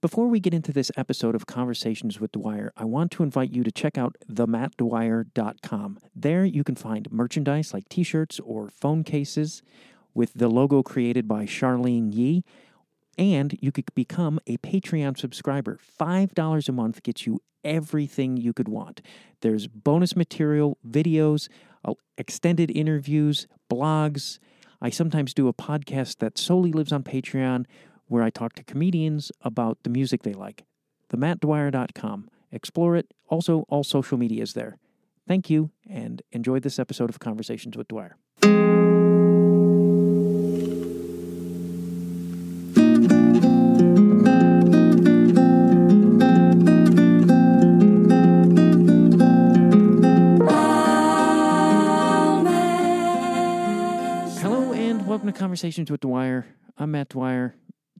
Before we get into this episode of Conversations with Dwyer, I want to invite you to check out themattdwyer.com. There you can find merchandise like t shirts or phone cases with the logo created by Charlene Yee. And you could become a Patreon subscriber. $5 a month gets you everything you could want. There's bonus material, videos, uh, extended interviews, blogs. I sometimes do a podcast that solely lives on Patreon where I talk to comedians about the music they like. TheMattDwyer.com. Explore it. Also, all social media is there. Thank you and enjoy this episode of Conversations with Dwyer. Hello and welcome to Conversations with Dwyer. I'm Matt Dwyer.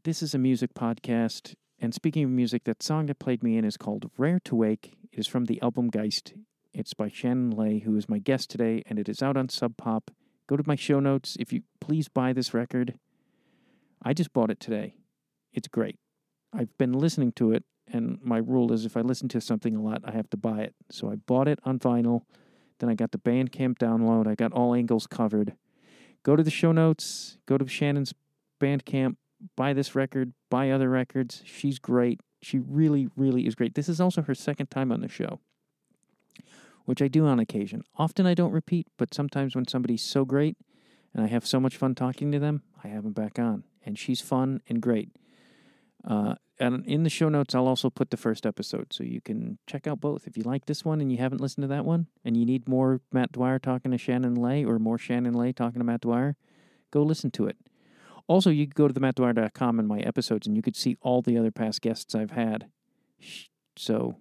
This is a music podcast. And speaking of music, that song that played me in is called Rare to Wake. It is from the album Geist. It's by Shannon Lay, who is my guest today, and it is out on Sub Pop. Go to my show notes if you please buy this record. I just bought it today. It's great. I've been listening to it, and my rule is if I listen to something a lot, I have to buy it. So I bought it on vinyl. Then I got the Bandcamp download. I got all angles covered. Go to the show notes. Go to Shannon's Bandcamp. Buy this record. Buy other records. She's great. She really, really is great. This is also her second time on the show, which I do on occasion. Often I don't repeat, but sometimes when somebody's so great and I have so much fun talking to them, I have them back on. And she's fun and great. Uh, and in the show notes, I'll also put the first episode so you can check out both. If you like this one and you haven't listened to that one, and you need more Matt Dwyer talking to Shannon Lay or more Shannon Lay talking to Matt Dwyer, go listen to it. Also, you could go to themattdwyer.com and my episodes, and you could see all the other past guests I've had. So,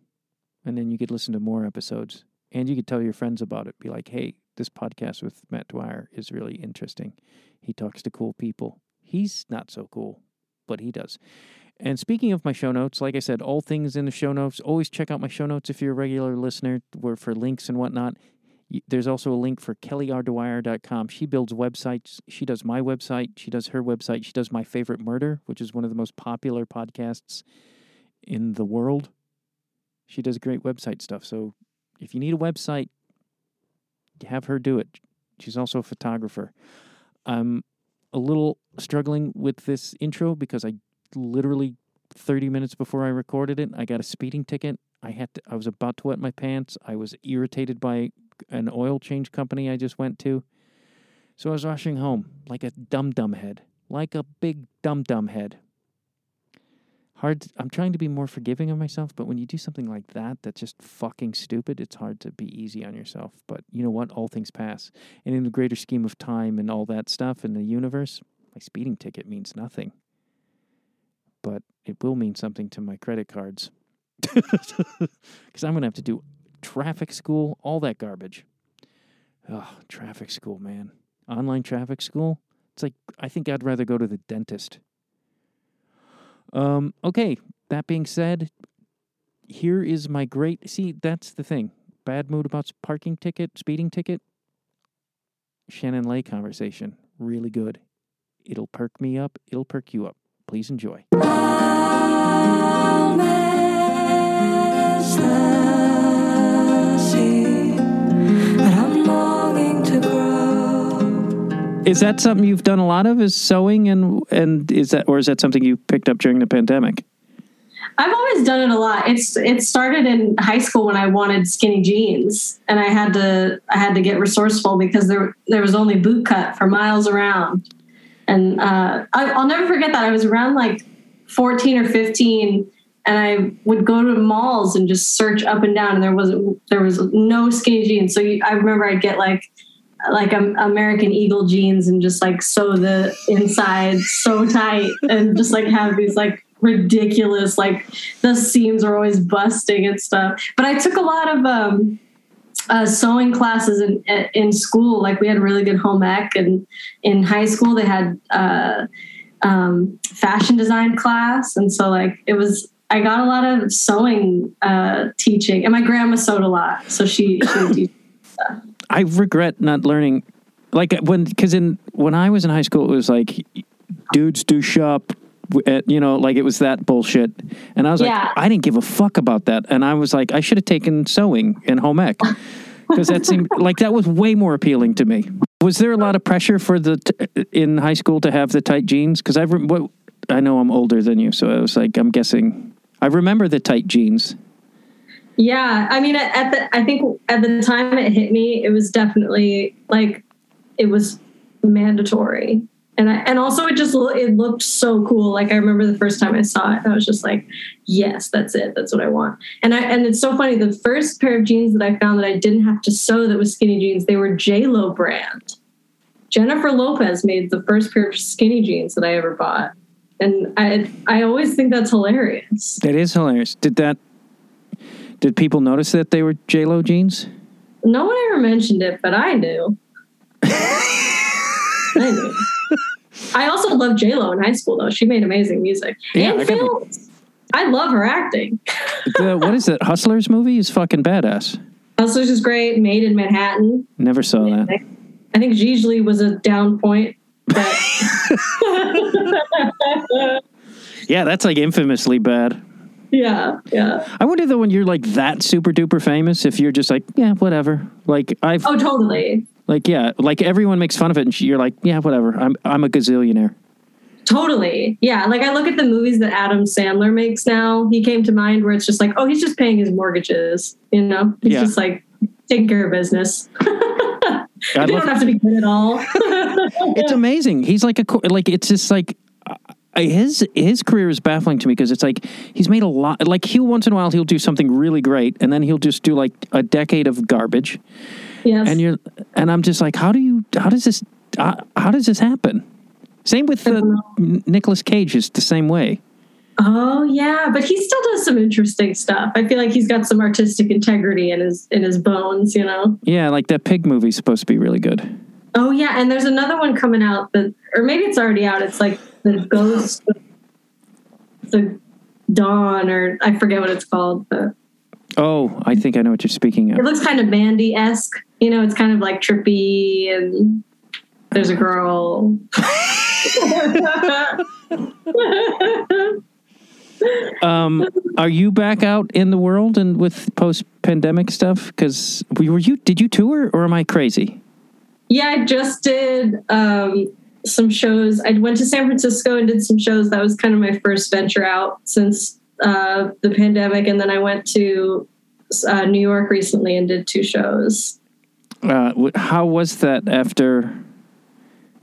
and then you could listen to more episodes, and you could tell your friends about it. Be like, hey, this podcast with Matt Dwyer is really interesting. He talks to cool people. He's not so cool, but he does. And speaking of my show notes, like I said, all things in the show notes. Always check out my show notes if you're a regular listener, for links and whatnot. There's also a link for kellyrDwyer.com. She builds websites. She does my website. She does her website. She does My Favorite Murder, which is one of the most popular podcasts in the world. She does great website stuff. So if you need a website, have her do it. She's also a photographer. I'm a little struggling with this intro because I literally 30 minutes before I recorded it, I got a speeding ticket. I had to, I was about to wet my pants. I was irritated by an oil change company I just went to. So I was rushing home like a dumb dum head, like a big dumb dum head. Hard. To, I'm trying to be more forgiving of myself, but when you do something like that, that's just fucking stupid. It's hard to be easy on yourself. But you know what? All things pass, and in the greater scheme of time and all that stuff in the universe, my speeding ticket means nothing. But it will mean something to my credit cards, because I'm gonna have to do traffic school, all that garbage. Oh, traffic school, man. Online traffic school. It's like I think I'd rather go to the dentist. Um, okay, that being said, here is my great see, that's the thing. Bad mood about parking ticket, speeding ticket. Shannon Lay conversation. Really good. It'll perk me up, it'll perk you up. Please enjoy. Is that something you've done a lot of? Is sewing and and is that or is that something you picked up during the pandemic? I've always done it a lot. It's it started in high school when I wanted skinny jeans, and I had to I had to get resourceful because there there was only boot cut for miles around, and uh, I, I'll never forget that I was around like fourteen or fifteen, and I would go to malls and just search up and down, and there was there was no skinny jeans. So you, I remember I'd get like like um, American Eagle jeans and just like sew the inside so tight and just like have these like ridiculous like the seams are always busting and stuff. But I took a lot of um uh, sewing classes in in school. Like we had really good home ec, and in high school they had uh, um, fashion design class, and so like it was. I got a lot of sewing uh, teaching, and my grandma sewed a lot, so she she would teach stuff. I regret not learning, like uh, when because in when I was in high school, it was like dudes do shop, at, you know, like it was that bullshit. And I was Yeah. like, I didn't give a fuck about that. And I was like, I should have taken sewing and home ec because that seemed like that was way more appealing to me. Was there a lot of pressure for the t- uh, in high school to have the tight jeans? Because I re- I know I'm older than you, so I was like, I'm guessing I remember the tight jeans. Yeah, I mean, at the I think at the time it hit me, it was definitely like it was mandatory, and I and also it just it looked so cool. Like I remember the first time I saw it, I was just like, yes, that's it, that's what I want. And I and it's so funny. The first pair of jeans that I found that I didn't have to sew that was skinny jeans, they were J Lo brand. Jennifer Lopez made the first pair of skinny jeans that I ever bought, and I I always think that's hilarious. That is hilarious. Did that? Did people notice that they were J Lo jeans? No one ever mentioned it, but I knew. I knew. I also loved J Lo in high school, though. She made amazing music Yeah, and I films. I love her acting. The, what is that? Hustlers movie is fucking badass. Hustlers is great. Maid in Manhattan. Never saw that. I think Gigli was a down point, but Yeah, that's like infamously bad. Yeah, yeah. I wonder though when you're like that super duper famous, if you're just like, yeah, whatever. Like I've Oh, totally, like yeah, like everyone makes fun of it, and you're like, yeah, whatever. I'm I'm a gazillionaire. totally. Yeah, like I look at the movies that Adam Sandler makes now. He came to mind where it's just like, oh, he's just paying his mortgages. You know, he's Yeah. just like taking care of business. They don't have to be good at all. it's amazing. He's like a like it's just like his his career is baffling to me because it's like he's made a lot. Like he'll once in a while he'll do something really great, and then he'll just do like a decade of garbage, yes. and you're and I'm just like, how do you how does this uh, how does this happen? Same with the don't Nicolas Cage is the same way. oh yeah, but he still does some interesting stuff. I feel like he's got some artistic integrity in his in his bones. You know. Yeah, like that pig movie's supposed to be really good. Oh yeah, and there's another one coming out that, or maybe it's already out. It's like the Ghost, of the Dawn, or I forget what it's called. But Oh, I think I know what you're speaking of. it looks kind of Mandy esque. You know, it's kind of like trippy, and there's a girl. Um, are you back out in the world and with post pandemic stuff? Because we were you did you tour or am I crazy? yeah, I just did um, some shows. I went to San Francisco and did some shows. That was kind of my first venture out since uh, the pandemic, and then I went to uh, New York recently and did two shows. Uh, how was that after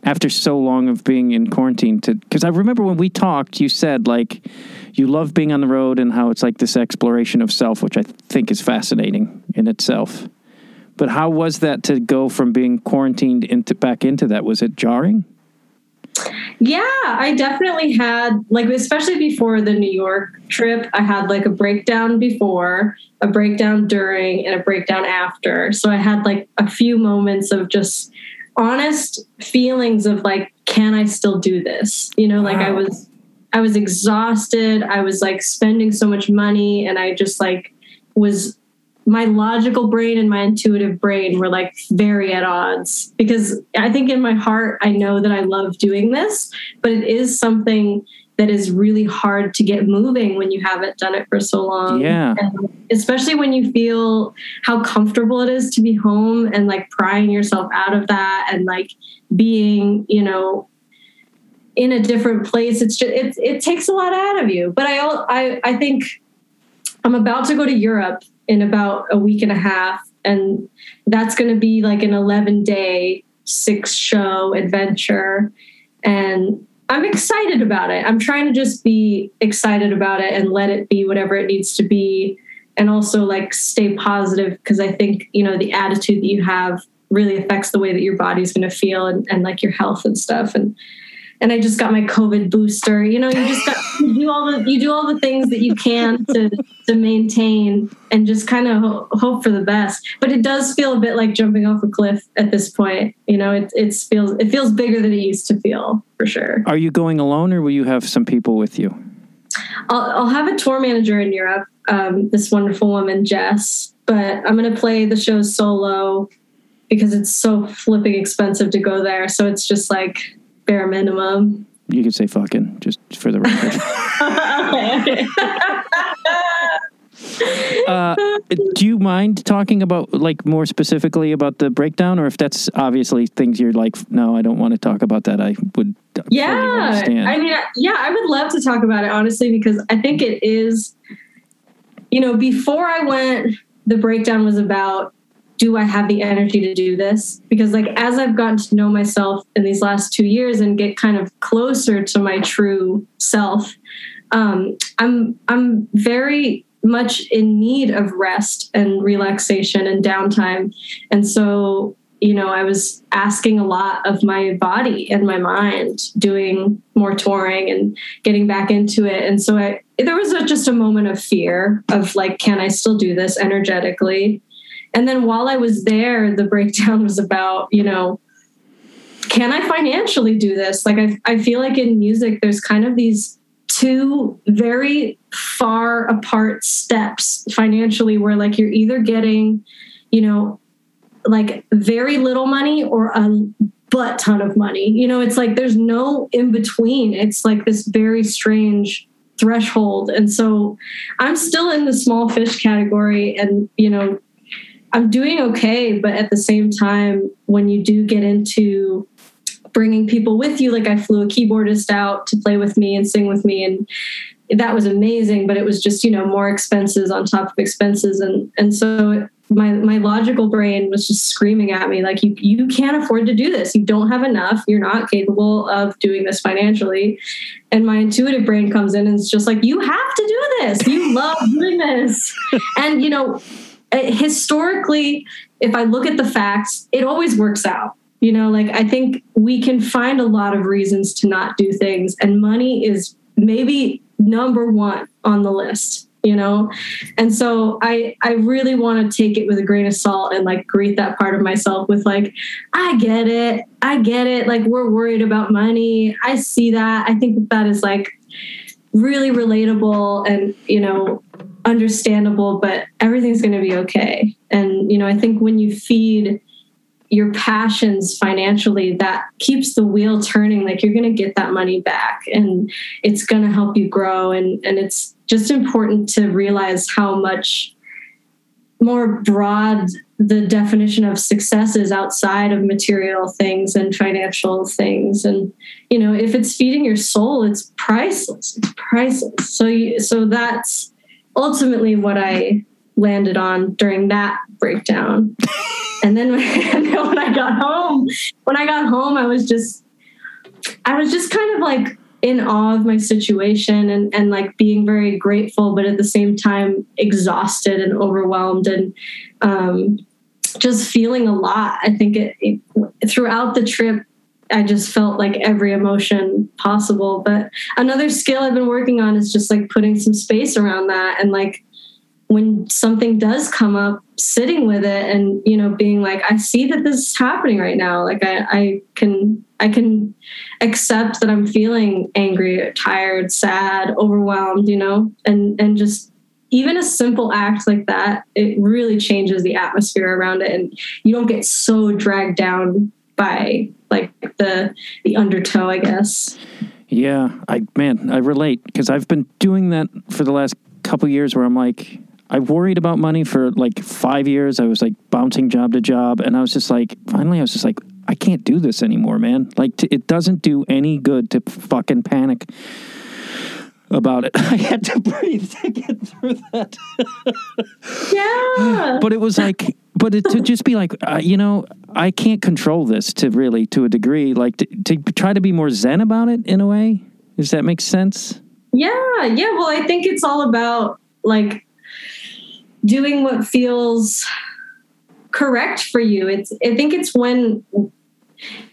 after so long of being in quarantine? To because I remember when we talked, you said like you love being on the road and how it's like this exploration of self, which I think is fascinating in itself. But how was that to go from being quarantined into back into that? Was it jarring? Yeah, I definitely had like especially before the New York trip, I had like a breakdown before, a breakdown during, and a breakdown after. So I had like a few moments of just honest feelings of like, can I still do this? You know, like I was I was exhausted. I was like spending so much money and I just like was my logical brain and my intuitive brain were like very at odds because I think in my heart I know that I love doing this, but it is something that is really hard to get moving when you haven't done it for so long. Yeah. And especially when you feel how comfortable it is to be home and like prying yourself out of that and like being, you know, in a different place. It's just it it takes a lot out of you. But I I I think I'm about to go to Europe in about a week and a half, and that's going to be like an 11 day, six show adventure. And I'm excited about it. I'm trying to just be excited about it and let it be whatever it needs to be. And also, like, stay positive because I think, you know, the attitude that you have really affects the way that your body's going to feel and, and like your health and stuff. And and I just got my COVID booster. You know, you just got you do all the you do all the things that you can to to maintain and just kind of ho- hope for the best. But it does feel a bit like jumping off a cliff at this point. You know, it it feels it feels bigger than it used to feel for sure. Are you going alone or will you have some people with you? I'll, I'll have a tour manager in Europe, um, this wonderful woman Jess. But I'm going to play the show solo because it's so flipping expensive to go there. So it's just like bare minimum. You could say fucking just for the record. uh, do you mind talking about like more specifically about the breakdown, or if that's obviously things you're like, no, I don't want to talk about that. I would. yeah understand. i mean yeah i would love to talk about it honestly because i think it is you know before i went the breakdown was about do i have the energy to do this because like as i've gotten to know myself in these last two years and get kind of closer to my true self um, i'm i'm very much in need of rest and relaxation and downtime and so you know, I was asking a lot of my body and my mind, doing more touring and getting back into it. And so I, there was a, just a moment of fear of like, can I still do this energetically? And then while I was there, the breakdown was about, you know, can I financially do this? Like, I, I feel like in music, there's kind of these two very far apart steps financially where like you're either getting, you know, like very little money or a butt ton of money. You know, it's like there's no in between. It's like this very strange threshold. And so I'm still in the small fish category and, you know, I'm doing okay, but at the same time when you do get into bringing people with you like I flew a keyboardist out to play with me and sing with me and that was amazing but it was just you know more expenses on top of expenses and and so my my logical brain was just screaming at me like you you can't afford to do this. You don't have enough. You're not capable of doing this financially. And my intuitive brain comes in and it's just like you have to do this. You love doing this. And you know Uh, historically if i look at the facts it always works out. You know like i think we can find a lot of reasons to not do things and money is maybe number one on the list you know? And so i i really want to take it with a grain of salt and like greet that part of myself with like i get it i get it like we're worried about money i see that. I think that that is like really relatable and you know understandable but everything's going to be okay. And you know i think when you feed your passions financially that keeps the wheel turning like you're going to get that money back and it's going to help you grow. And and it's just important to realize how much more broad the definition of success is outside of material things and financial things. And you know if it's feeding your soul it's priceless it's priceless. So you, so that's ultimately what i landed on during that breakdown and then, when i got home when i got home i was just i was just kind of like in awe of my situation and, and like being very grateful, but at the same time exhausted and overwhelmed and um, just feeling a lot. I think it, it, throughout the trip, I just felt like every emotion possible. But another skill I've been working on is just like putting some space around that and like when something does come up sitting with it and you know being like i see that this is happening right now like i, I can i can accept that i'm feeling angry tired sad overwhelmed you know and and just even a simple act like that it really changes the atmosphere around it and you don't get so dragged down by like the the undertow i guess Yeah, I man, I relate because I've been doing that for the last couple years where I'm like I worried about money for like 5 years. I was like bouncing job to job and I was just like finally I was just like I can't do this anymore, man. Like t- it doesn't do any good to fucking panic about it. I had to breathe to get through that. yeah but it was like but to just be like uh, you know i can't control this to really to a degree like to, to try to be more zen about it in a way does that make sense Yeah, yeah. Well, I think it's all about like doing what feels correct for you. It's I think it's when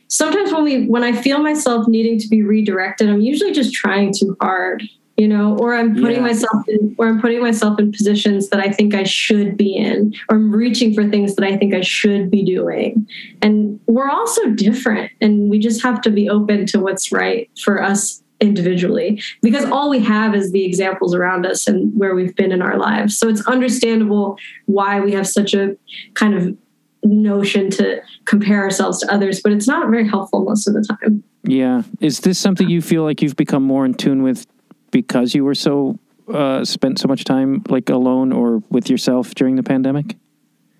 sometimes when we when I feel myself needing to be redirected, I'm usually just trying too hard, you know, or I'm putting Yeah. myself in or I'm putting myself in positions that I think I should be in, or I'm reaching for things that I think I should be doing. And we're all so different and we just have to be open to what's right for us individually because all we have is the examples around us and where we've been in our lives. So it's understandable why we have such a kind of notion to compare ourselves to others, but it's not very helpful most of the time. Yeah. Is this something you feel like you've become more in tune with because you were so uh, spent so much time like alone or with yourself during the pandemic?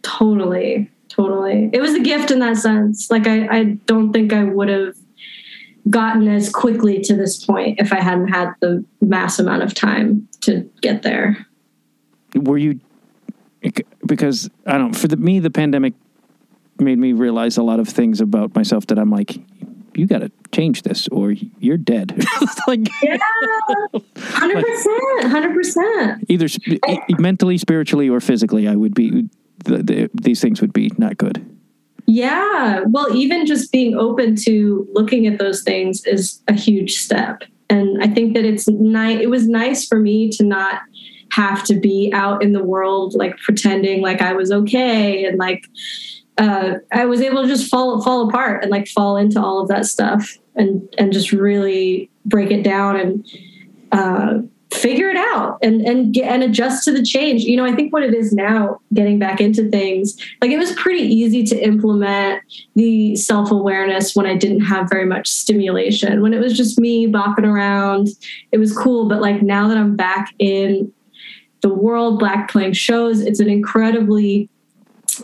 Totally, totally. It was a gift in that sense. Like I, I don't think I would have gotten as quickly to this point if I hadn't had the mass amount of time to get there. Were you because I don't for the, me the pandemic made me realize a lot of things about myself that I'm like you got to change this or you're dead. like yeah, hundred percent, hundred percent. Either mentally, spiritually, or physically, I would be. The, the, these things would be not good. Yeah, well, even just being open to looking at those things is a huge step, and I think that it's nice. It was nice for me to not have to be out in the world like pretending like I was okay and like uh, I was able to just fall fall apart and like fall into all of that stuff and and just really break it down and uh, figure it out and and get and adjust to the change. You know, I think what it is now, getting back into things, like it was pretty easy to implement the self awareness when I didn't have very much stimulation. When it was just me bopping around, it was cool. But like now that I'm back in the world, black playing shows, it's an incredibly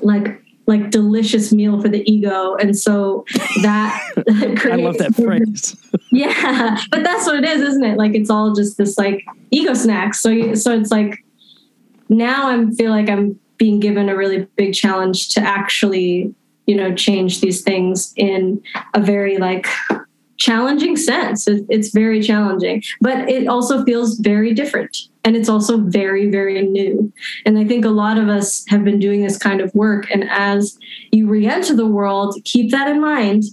like like delicious meal for the ego. And so that i love that phrase. Yeah but that's what it is isn't it? Like it's all just this like ego snacks so so it's like now i feel like i'm being given a really big challenge to actually you know change these things in a very like challenging sense. It's very challenging, but it also feels very different. And it's also very, very new. And I think a lot of us have been doing this kind of work. And as you re enter the world, keep that in mind.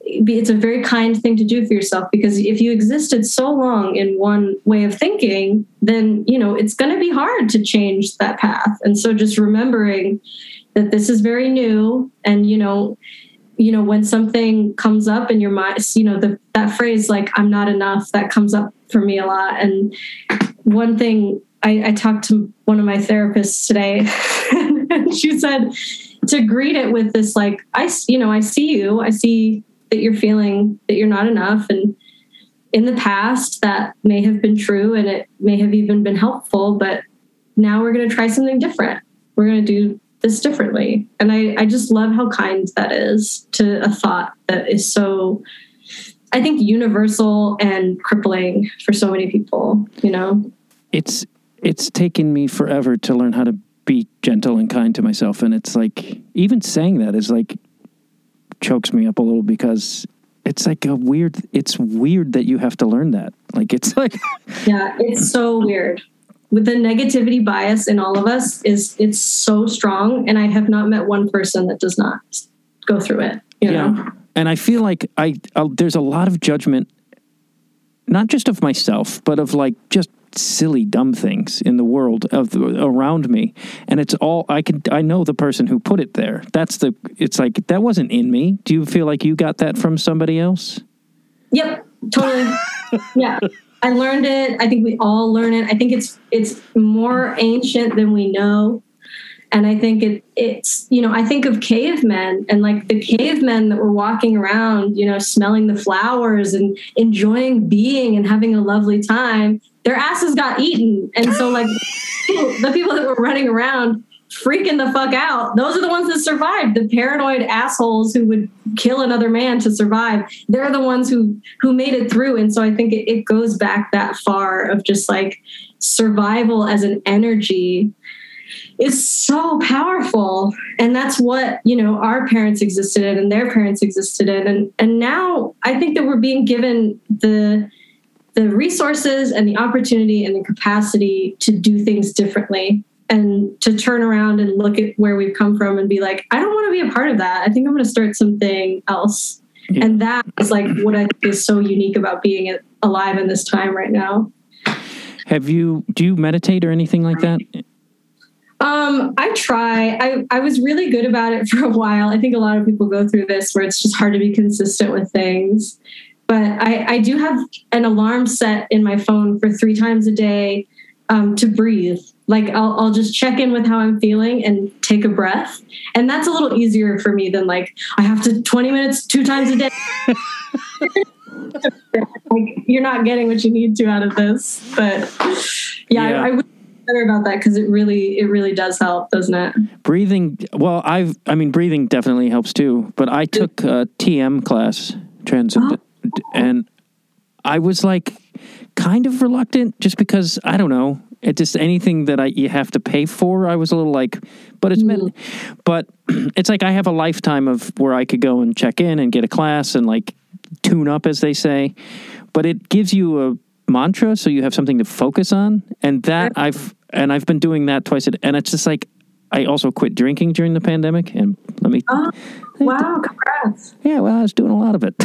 It's a very kind thing to do for yourself because if you existed so long in one way of thinking, then you know it's going to be hard to change that path. And so just remembering that this is very new and you know you know when something comes up in your mind you know the, that phrase like i'm not enough that comes up for me a lot. And one thing i, I talked to one of my therapists today and she said to greet it with this like i you know i see you. I see that you're feeling that you're not enough. And in the past that may have been true and it may have even been helpful but now we're going to try something different. We're going to do this differently. And I, I just love how kind that is to a thought that is so, I think, universal and crippling for so many people, you know? It's, it's taken me forever to learn how to be gentle and kind to myself. And it's like, even saying that is like, chokes me up a little because it's like a weird, it's weird that you have to learn that. Like, it's like, yeah, it's so weird with the negativity bias in all of us is it's so strong and i have not met one person that does not go through it you yeah. know? And i feel like i I'll, there's a lot of judgment not just of myself but of like just silly dumb things in the world of around me. And it's all i could i know the person who put it there. That's the it's like that wasn't in me. Do you feel like you got that from somebody else? Yep totally. Yeah I learned it. I think we all learn it. I think it's it's more ancient than we know. And I think it it's, you know, I think of cavemen and like the cavemen that were walking around, you know, smelling the flowers and enjoying being and having a lovely time. Their asses got eaten. And so like the people that were running around freaking the fuck out. Those are the ones that survived. The paranoid assholes who would kill another man to survive. They're the ones who who made it through. And so I think it, it goes back that far of just like survival as an energy is so powerful and that's what you know our parents existed in and their parents existed in and and now i think that we're being given the the resources and the opportunity and the capacity to do things differently and to turn around and look at where we've come from and be like, I don't want to be a part of that. I think I'm going to start something else. Yeah. And that is like what I think is so unique about being alive in this time right now. Have you, do you meditate or anything like that? Um, I try. I, I was really good about it for a while. I think a lot of people go through this where it's just hard to be consistent with things. But I, I do have an alarm set in my phone for three times a day um, to breathe. Like I'll, I'll just check in with how I'm feeling and take a breath. And that's a little easier for me than like, I have to 20 minutes two times a day. like you're not getting what you need to out of this. But yeah, Yeah. I, I would better about that because it really, it really does help, doesn't it? breathing. Well, I've. I mean, breathing definitely helps too. But I took a TM class, transit, oh. and I was like kind of reluctant, just because I don't know. It just anything that I you have to pay for. I was a little like, but it's meant. Mm. But it's like I have a lifetime of where I could go and check in and get a class and like tune up, as they say. But it gives you a mantra, so you have something to focus on, and that I've and I've been doing that twice. A, and it's just like I also quit drinking during the pandemic, and let me. Oh, wow, congrats. Yeah, well, I was doing a lot of it.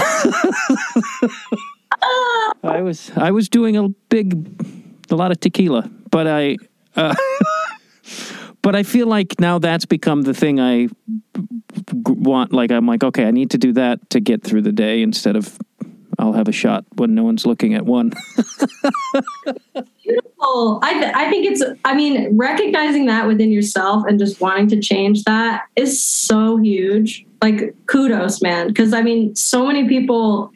I was I was doing a big, a lot of tequila, but I, uh, but I feel like now that's become the thing I want. Like I'm like, okay, I need to do that to get through the day instead of I'll have a shot when no one's looking at one. Beautiful. I, th- I think it's, I mean, recognizing that within yourself and just wanting to change that is so huge. Like, kudos, man. Because I mean, so many people,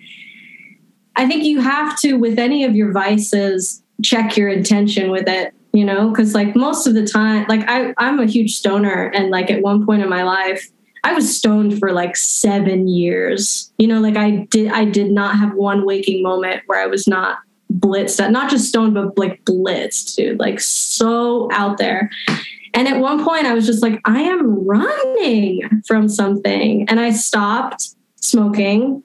I think you have to, with any of your vices, check your intention with it, you know? Because, like, most of the time, like, I, I'm a huge stoner. And, like, at one point in my life, I was stoned for like seven years. You know, like I did I did not have one waking moment where I was not blitzed, not just stoned, but like blitzed, dude, like so out there. And at one point I was just like, I am running from something. And I stopped smoking,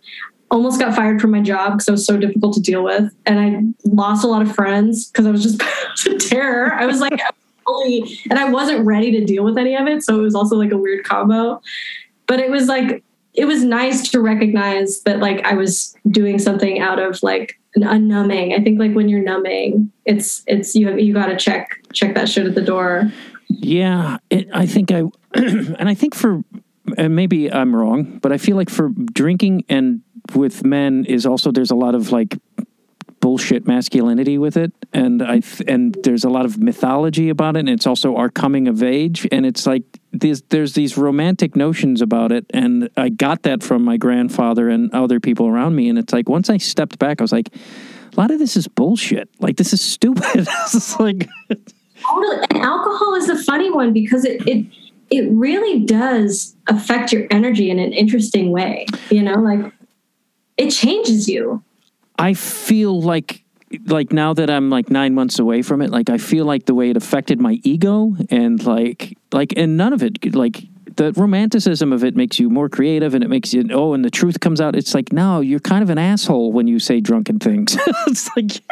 almost got fired from my job because I was so difficult to deal with. And I lost a lot of friends because I was just a terror. I was like, fully- and I wasn't ready to deal with any of it. So it was also like a weird combo. But it was like, it was nice to recognize that like I was doing something out of like an unnumbing. I think like when you're numbing, it's it's you have you got to check check that shit at the door. Yeah, it, I think I, and I think for, and maybe I'm wrong, but I feel like for drinking and with men is also there's a lot of like bullshit masculinity with it, and I th- and there's a lot of mythology about it, and it's also our coming of age, and it's like there's there's these romantic notions about it, and I got that from my grandfather and other people around me, and it's like once I stepped back, I was like. A lot of this is bullshit. Like this is stupid. it's like Totally. And alcohol is a funny one because it it it really does affect your energy in an interesting way. You know, like it changes you. I feel like like now that I'm like nine months away from it, like I feel like the way it affected my ego and like like and none of it like the romanticism of it makes you more creative and it makes you oh and the truth comes out. It's like no, you're kind of an asshole when you say drunken things. it's like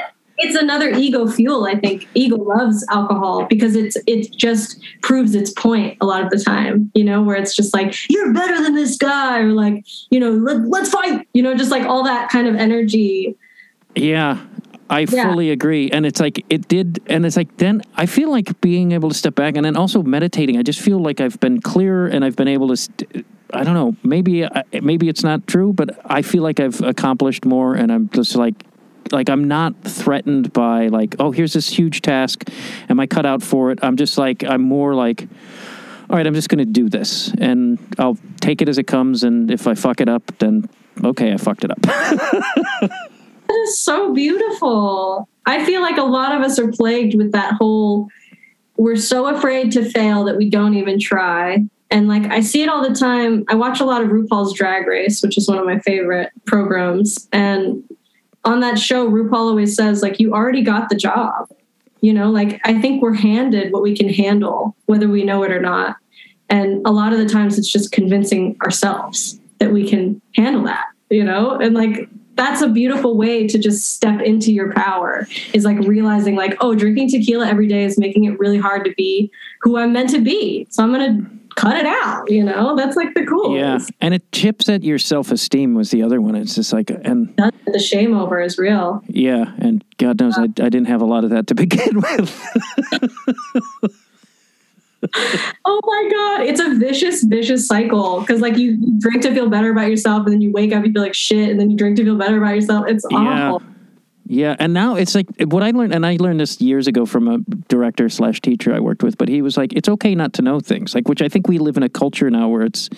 It's another ego fuel. I think ego loves alcohol because it's it just proves its point a lot of the time. You know, where it's just like you're better than this guy, or like you know, Let, let's fight. You know, just like all that kind of energy. Yeah, I Yeah. fully agree. And it's like, it did. And it's like, then I feel like being able to step back and then also meditating. I just feel like I've been clearer and I've been able to, st- I don't know, maybe, uh, maybe it's not true, but I feel like I've accomplished more and I'm just like, like I'm not threatened by like, oh, here's this huge task. Am I cut out for it? I'm just like, I'm more like, all right, I'm just going to do this and I'll take it as it comes. And if I fuck it up, then okay, I fucked it up. That is so beautiful. I feel like a lot of us are plagued with that whole we're so afraid to fail that we don't even try. And like I see it all the time. I watch a lot of RuPaul's Drag Race, which is one of my favorite programs. And on that show, RuPaul always says, like, you already got the job. You know, like I think we're handed what we can handle, whether we know it or not. And a lot of the times it's just convincing ourselves that we can handle that, you know? And like that's a beautiful way to just step into your power is like realizing like, oh, drinking tequila every day is making it really hard to be who I'm meant to be. So I'm gonna cut it out, you know? That's like the cool. Yeah, and it chips at your self esteem was the other one. It's just like, and The shame over is real. yeah, and God knows I, I didn't have a lot of that to begin with. Oh my god, it's a vicious, vicious cycle. Because like you drink to feel better about yourself, and then you wake up, you feel like shit, and then you drink to feel better about yourself. It's Yeah. awful. Yeah, and now it's like what I learned, and I learned this years ago from a director slash teacher I worked with. But he was like, "It's okay not to know things," like which I think we live in a culture now where it's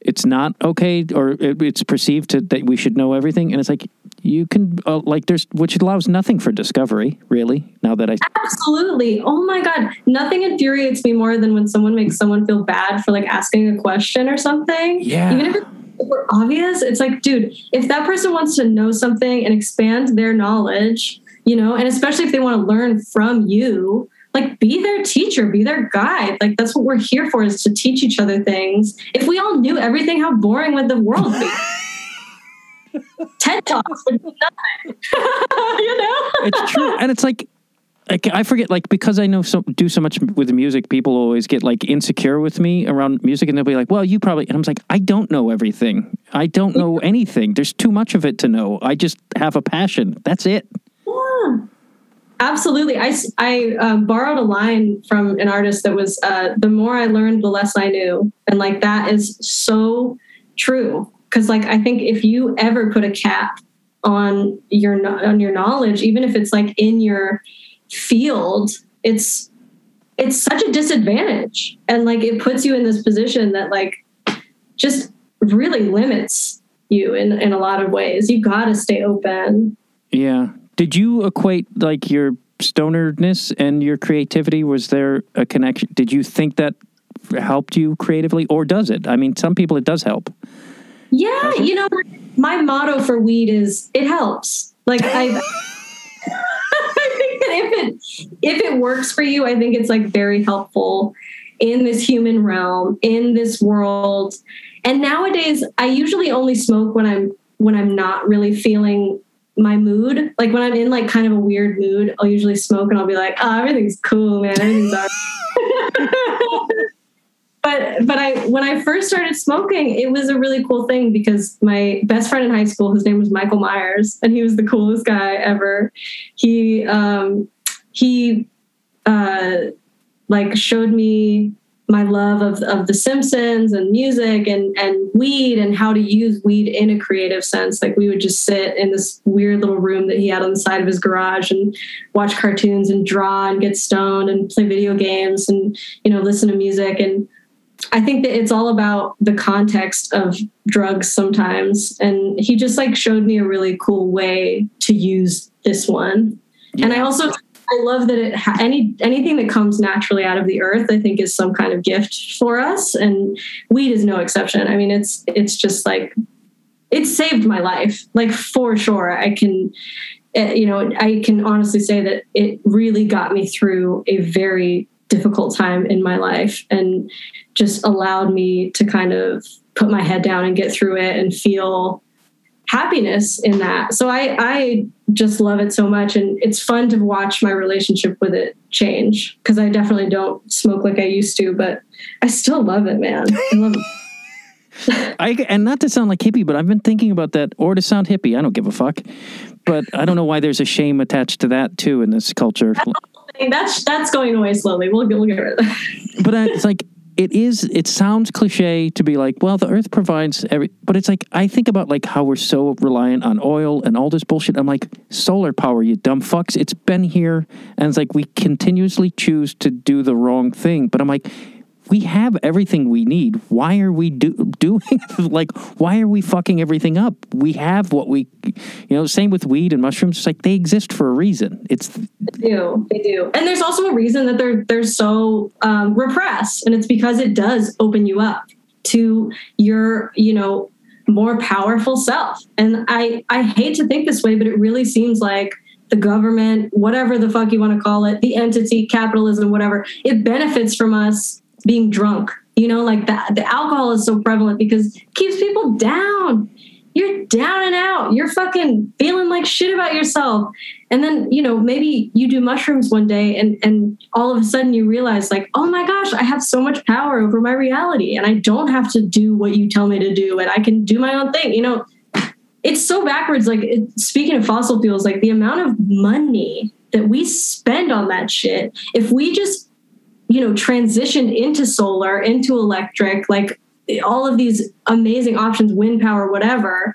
it's not okay or it, it's perceived to, that we should know everything, and it's like you can uh, like there's which allows nothing for discovery really. Now that I Absolutely. Oh my God. Nothing infuriates me more than when someone makes someone feel bad for like asking a question or something. Yeah. Even if it's super obvious, it's like, dude, if that person wants to know something and expand their knowledge, you know, and especially if they want to learn from you, like be their teacher, be their guide. Like that's what we're here for is to teach each other things. If we all knew everything, how boring would the world be? TED Talks would be nothing. you know? it's true, and it's like. Like I forget, like because I know so do so much with music, people always get like insecure with me around music, and they'll be like, "Well, you probably," and I'm like, "I don't know everything. I don't know anything. There's too much of it to know. I just have a passion. That's it." Yeah. Absolutely. I um, borrowed a line from an artist that was uh, the more I learned, the less I knew. And like that is so true. Cause like I think if you ever put a cap on your on your knowledge, even if it's like in your field, it's it's such a disadvantage. And like it puts you in this position that like just really limits you in, in a lot of ways. You gotta stay open. Yeah. Did you equate like your stonerness and your creativity? Was there a connection? Did you think that helped you creatively, or does it? I mean, some people it does help. Yeah, you know, my motto for weed is it helps. Like I I think that if it if it works for you, I think it's like very helpful in this human realm, in this world. And nowadays I usually only smoke when I'm when I'm not really feeling my mood. Like when I'm in like kind of a weird mood, I'll usually smoke and I'll be like, oh, everything's cool, man. Everything's all right." but but I when I first started smoking, it was a really cool thing because my best friend in high school, his name was Michael Myers, and he was the coolest guy ever. He um, he uh, like showed me my love of of The Simpsons and music and and weed and how to use weed in a creative sense. Like we would just sit in this weird little room that he had on the side of his garage and watch cartoons and draw and get stoned and play video games and you know listen to music and I think that it's all about the context of drugs sometimes. And he just like showed me a really cool way to use this one. And I also I love that it ha- any anything that comes naturally out of the earth I think is some kind of gift for us and weed is no exception. I mean it's it's just like it saved my life like for sure. I can uh, you know I can honestly say that it really got me through a very difficult time in my life and just allowed me to kind of put my head down and get through it and feel happiness in that. So I I just love it so much and it's fun to watch my relationship with it change because I definitely don't smoke like I used to, but I still love it, man. I love it. I and not to sound like hippie, but I've been thinking about that, or to sound hippie. I don't give a fuck. But I don't know why there's a shame attached to that too in this culture. That's that's going away slowly. We'll get we'll get rid of that. But I, it's like it is. It sounds cliche to be like, well, the Earth provides every. But it's like I think about like how we're so reliant on oil and all this bullshit. I'm like solar power, you dumb fucks. It's been here, and it's like we continuously choose to do the wrong thing. But I'm like. We have everything we need. Why are we do, doing like? Why are we fucking everything up? We have what we, you know. Same with weed and mushrooms. It's like they exist for a reason. It's They do. They do. And there's also a reason that they're they're so um, repressed, and it's because it does open you up to your, you know, more powerful self. And I I hate to think this way, but it really seems like the government, whatever the fuck you want to call it, the entity, capitalism, whatever, it benefits from us being drunk. You know, like that the alcohol is so prevalent because it keeps people down. You're down and out. You're fucking feeling like shit about yourself. And then, you know, maybe you do mushrooms one day and and all of a sudden you realize like, "Oh my gosh, I have so much power over my reality and I don't have to do what you tell me to do and I can do my own thing." You know, it's so backwards like it, speaking of fossil fuels, like the amount of money that we spend on that shit, if we just you know transitioned into solar into electric like all of these amazing options wind power whatever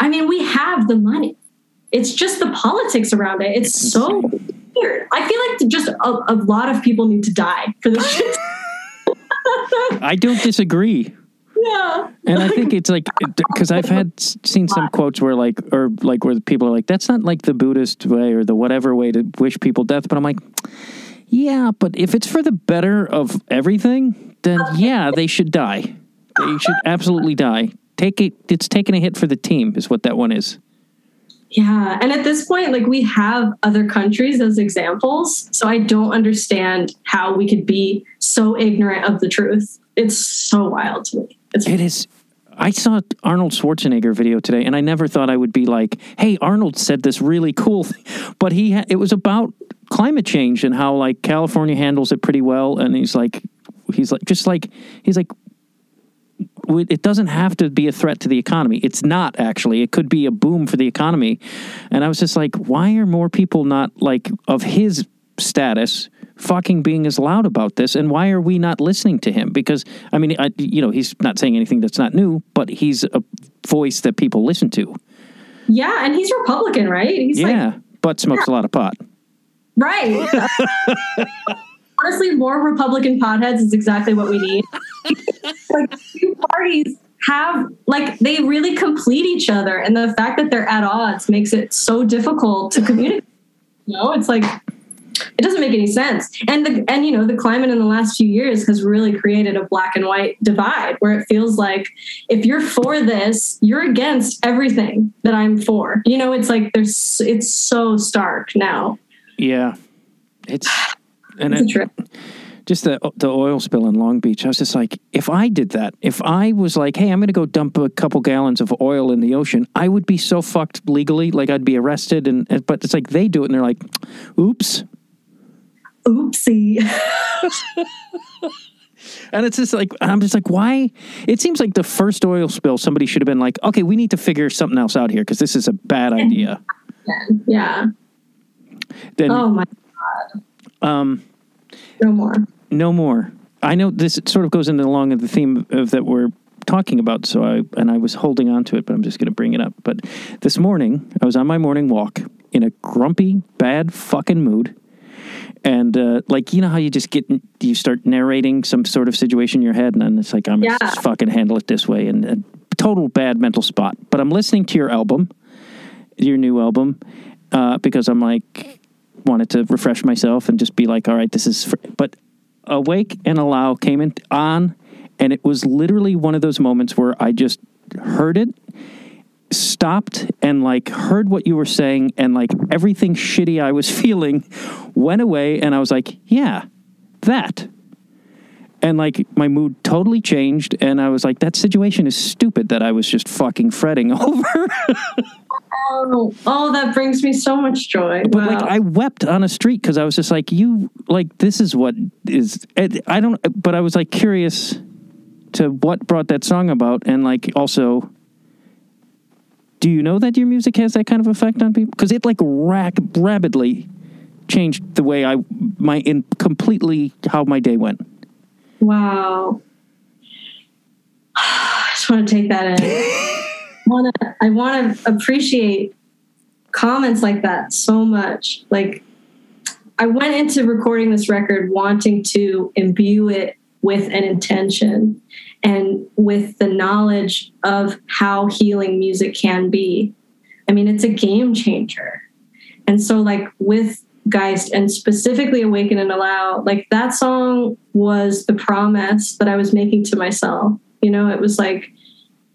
i mean we have the money it's just the politics around it. It's so weird. I feel like just a, a lot of people need to die for this shit. I don't disagree. yeah. And I think it's like because I've had seen some quotes where like or like where people are like that's not like the Buddhist way or the whatever way to wish people death, but I'm like, yeah, but if it's for the better of everything, then yeah, they should die. They should absolutely die. Take it. It's taking a hit for the team, is what that one is. Yeah. And at this point, like we have other countries as examples. So I don't understand how we could be so ignorant of the truth. It's so wild to me. It's It is. I saw Arnold Schwarzenegger video today, and I never thought I would be like, "Hey, Arnold said this really cool," thing. but he ha- it was about climate change and how like California handles it pretty well, and he's like, he's like, just like he's like, it doesn't have to be a threat to the economy. It's not actually. It could be a boom for the economy, and I was just like, why are more people not like of his status? fucking being as loud about this and why are we not listening to him because i mean I, you know he's not saying anything that's not new but he's a voice that people listen to yeah. And he's Republican, right? He's yeah like, but smokes a lot of pot right. Honestly, more Republican potheads is exactly what we need. like two parties have like they really complete each other. And the fact that they're at odds makes it so difficult to communicate. You know, it's like it doesn't make any sense. And the and you know, the climate in the last few years has really created a black and white divide where it feels like if you're for this, you're against everything that I'm for. You know, it's like there's it's so stark now. Yeah it's and It's a it, trip. just the the oil spill in long beach i was just like if i did that if i was like hey i'm gonna go dump a couple gallons of oil in the ocean i would be so fucked legally like i'd be arrested and and- but it's like they do it and they're like oops Oopsie. And it's just like I'm just like, why? It seems like the first oil spill, somebody should have been like, okay, we need to figure something else out here because this is a bad idea. yeah. Then Oh my um, no more. no more. I know this sort of goes into along of the theme of that we're talking about. So I and I was holding on to it, but I'm just going to bring it up. But this morning, I was on my morning walk in a grumpy, bad fucking mood. And uh, like you know how you just get you start narrating some sort of situation in your head, and then it's like I'm Yeah. just fucking handle it this way, and, and total bad mental spot. But I'm listening to your album, your new album, uh, because I'm like wanted to refresh myself and just be like, all right, this is. Fr-. But Awaken and Allow came in on, and it was literally one of those moments where I just heard it stopped and like heard what you were saying and like everything shitty I was feeling went away and I was like, yeah, that. And like my mood totally changed and I was like, that situation is stupid that I was just fucking fretting over. Oh, oh, that brings me so much joy. but Wow. like I wept on a street because I was just like, you like this is what is I don't but I was like curious to what brought that song about and like also do you know that your music has that kind of effect on people because it like rack rapidly changed the way I my in completely how my day went Wow. I just want to take that in. wanna, I want to appreciate comments like that so much. Like, I went into recording this record wanting to imbue it with an intention and with the knowledge of how healing music can be. I mean, it's a game changer. And so, like, with Geist and specifically Awaken and Allow, like, that song was the promise that I was making to myself. You know, it was like,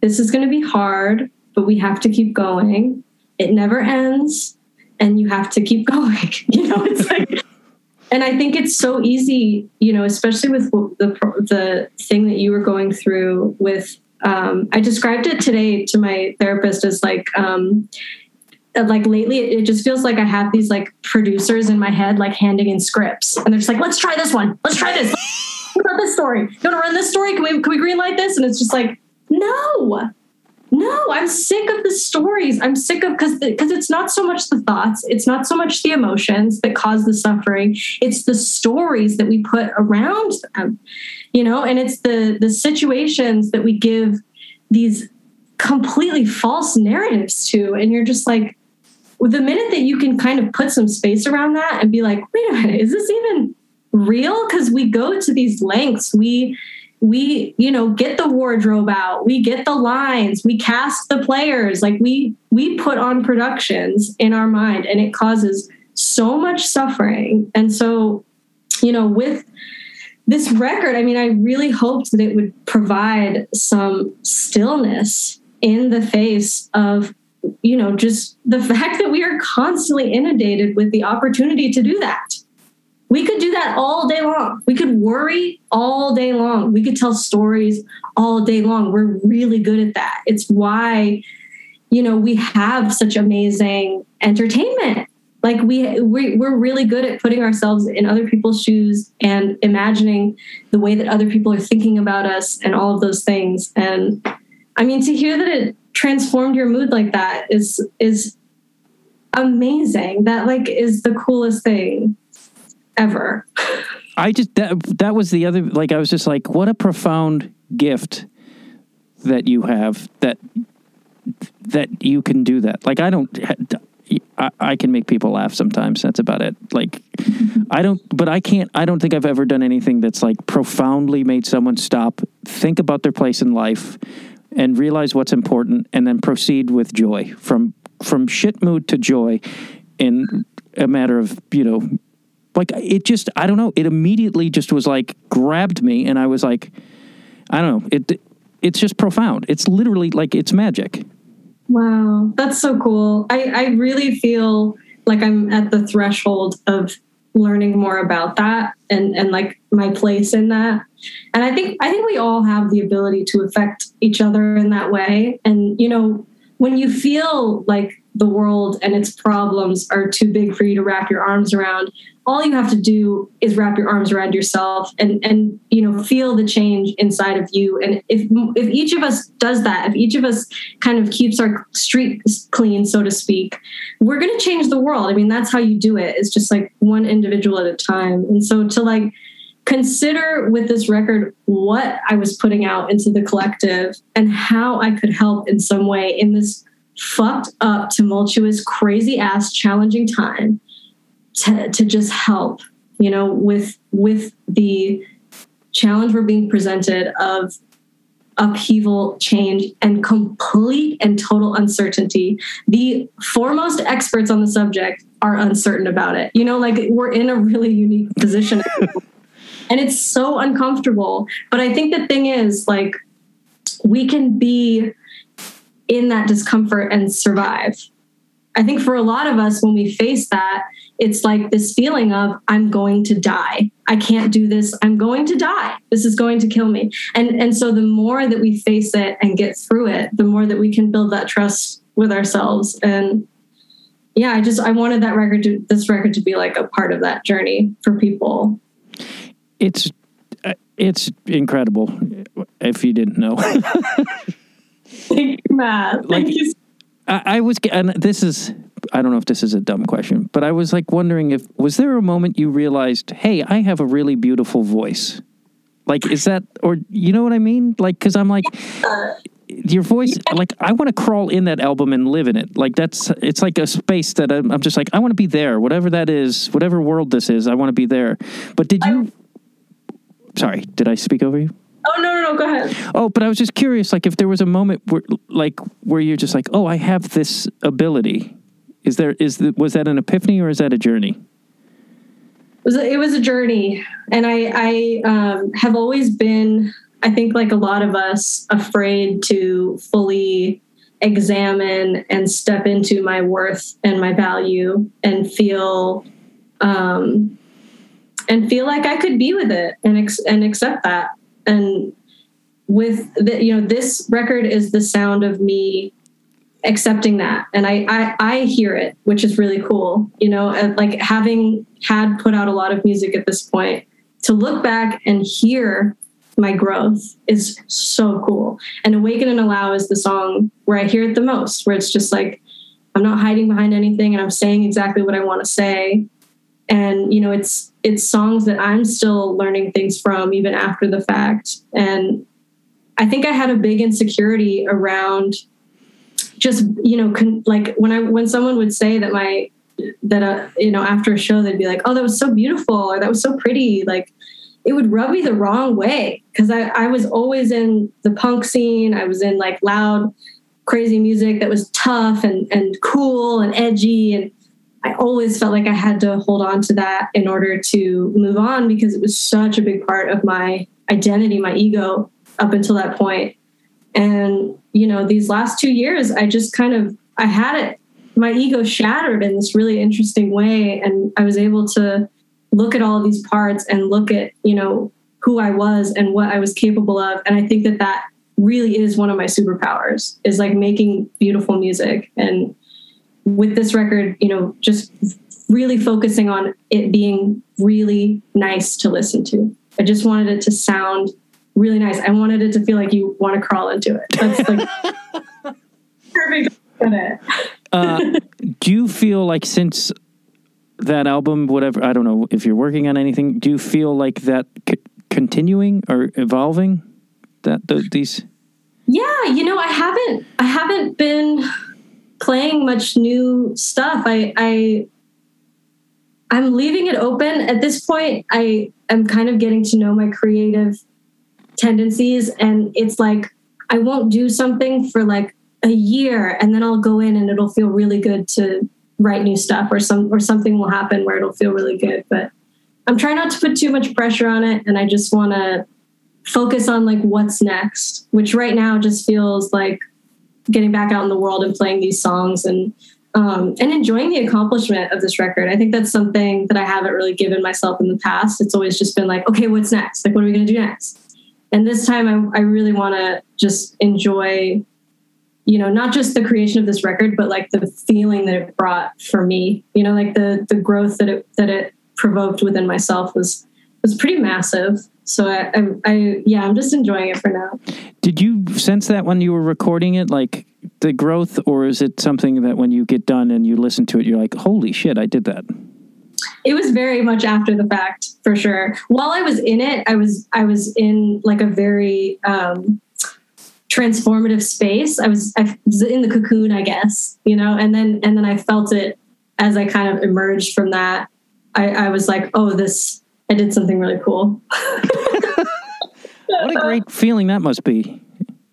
this is going to be hard, but we have to keep going. It never ends, and you have to keep going. You know, it's like, and I think it's so easy, you know, especially with the the thing that you were going through with. Um, I described it today to my therapist as like, um, like lately, it, it just feels like I have these like producers in my head, like handing in scripts, and they're just like, "Let's try this one. Let's try this. What about this story? You want to run this story? Can we can we greenlight this?" And it's just like, no, no, I'm sick of the stories. I'm sick of because because it's not so much the thoughts, it's not so much the emotions that cause the suffering. It's the stories that we put around them, you know, and it's the the situations that we give these completely false narratives to, and you're just like, the minute that you can kind of put some space around that and be like, wait a minute, is this even real? Because we go to these lengths. We we you know get the wardrobe out we get the lines we cast the players like we we put on productions in our mind and it causes so much suffering. And so you know with this record i mean i really hoped that it would provide some stillness in the face of you know just the fact that we are constantly inundated with the opportunity to do that we could do that all day long. We could worry all day long. We could tell stories all day long. We're really good at that. It's why, you know, we have such amazing entertainment. Like we, we we're really good at putting ourselves in other people's shoes and imagining the way that other people are thinking about us and all of those things. And I mean, to hear that it transformed your mood like that is is amazing. That like is the coolest thing ever. I just that that was the other like I was just like what a profound gift that you have that that you can do that. Like I don't I, I can make people laugh sometimes. That's about it. Like I don't but I can't I don't think I've ever done anything that's like profoundly made someone stop, think about their place in life and realize what's important and then proceed with joy from from shit mood to joy in a matter of, you know, like it just I don't know. It immediately just was like grabbed me, and I was like, I don't know. It it's just profound. It's literally like it's magic. Wow, that's so cool. I I really feel like I'm at the threshold of learning more about that and and like my place in that and i think i think we all have the ability to affect each other in that way and you know when you feel like the world and its problems are too big for you to wrap your arms around all you have to do is wrap your arms around yourself and and you know feel the change inside of you. And if if each of us does that if each of us kind of keeps our street clean so to speak we're going to change the world. I mean that's how you do it. It's just like one individual at a time. And so to like consider with this record what I was putting out into the collective and how I could help in some way in this fucked up, tumultuous, crazy ass, challenging time to, to just help, you know, with with the challenge we're being presented of upheaval, change, and complete and total uncertainty. The foremost experts on the subject are uncertain about it. You know, like we're in a really unique position. and it's so uncomfortable. But I think the thing is, like, we can be in that discomfort and survive. I think for a lot of us, when we face that, it's like this feeling of, I'm going to die. I can't do this. I'm going to die. This is going to kill me. And, and so the more that we face it and get through it, the more that we can build that trust with ourselves. And yeah, I just, I wanted that record to, this record to be like a part of that journey for people it's uh, it's incredible. If you didn't know, thank you, Matt. Like, thank you. I, I was, and this is I don't know if this is a dumb question, but I was like wondering if was there a moment you realized, hey, I have a really beautiful voice. Like, is that, or you know what I mean? Like, because I'm like, your voice, like, I want to crawl in that album and live in it. Like, that's, it's like a space that I'm, I'm just like, I want to be there, whatever that is, whatever world this is, I want to be there. But did you, sorry, did I speak over you? Oh no, no, no, go ahead. Oh, but I was just curious, like if there was a moment where, like, where you're just like, oh, I have this ability. Is there is the, was that an epiphany or is that a journey? It was a, it was a journey, and I I um, have always been, I think, like a lot of us, afraid to fully examine and step into my worth and my value and feel um, and feel like I could be with it and ex- and accept that. And with the, you know, this record is the sound of me accepting that, and I, I I hear it, which is really cool. You know, and like having had put out a lot of music at this point, to look back and hear my growth is so cool. And Awaken and Allow is the song where I hear it the most, where it's just like I'm not hiding behind anything and I'm saying exactly what I want to say and you know it's it's songs that i'm still learning things from even after the fact. And i think i had a big insecurity around just you know con- like when i when someone would say that my that uh, you know after a show they'd be like oh that was so beautiful or that was so pretty like it would rub me the wrong way. Because I, I was always in the punk scene. I was in like loud crazy music that was tough and and cool and edgy and i always felt like i had to hold on to that in order to move on because it was such a big part of my identity my ego up until that point. and you know these last two years i just kind of i had it my ego shattered in this really interesting way and i was able to look at all these parts and look at you know who i was and what i was capable of and i think that that really is one of my superpowers is like making beautiful music and with this record you know just really focusing on it being really nice to listen to. I just wanted it to sound really nice. I wanted it to feel like you want to crawl into it. That's like perfect. Uh, do you feel like since that album, whatever, I don't know if you're working on anything, do you feel like that c- continuing or evolving? That the, these? Yeah, you know, I haven't, I haven't been playing much new stuff. I, I, I'm leaving it open at this point. I am kind of getting to know my creative tendencies, and it's like I won't do something for like a year and then I'll go in and it'll feel really good to write new stuff or some or something will happen where it'll feel really good. But I'm trying not to put too much pressure on it and I just want to focus on like what's next, which right now just feels like getting back out in the world and playing these songs and um, and enjoying the accomplishment of this record. I think that's something that I haven't really given myself in the past. It's always just been like, okay, what's next? Like, what are we going to do next? And this time, I, I really want to just enjoy you know not just the creation of this record but like the feeling that it brought for me you know like the the growth that it that it provoked within myself was was pretty massive so I, I, I yeah i'm just enjoying it for now did you sense that when you were recording it like the growth or is it something that when you get done and you listen to it you're like holy shit i did that it was very much after the fact for sure while i was in it i was i was in like a very um transformative space. I was, I was in the cocoon, I guess, you know, and then and then I felt it as I kind of emerged from that. I, I was like, oh, this I did something really cool. what a great feeling that must be.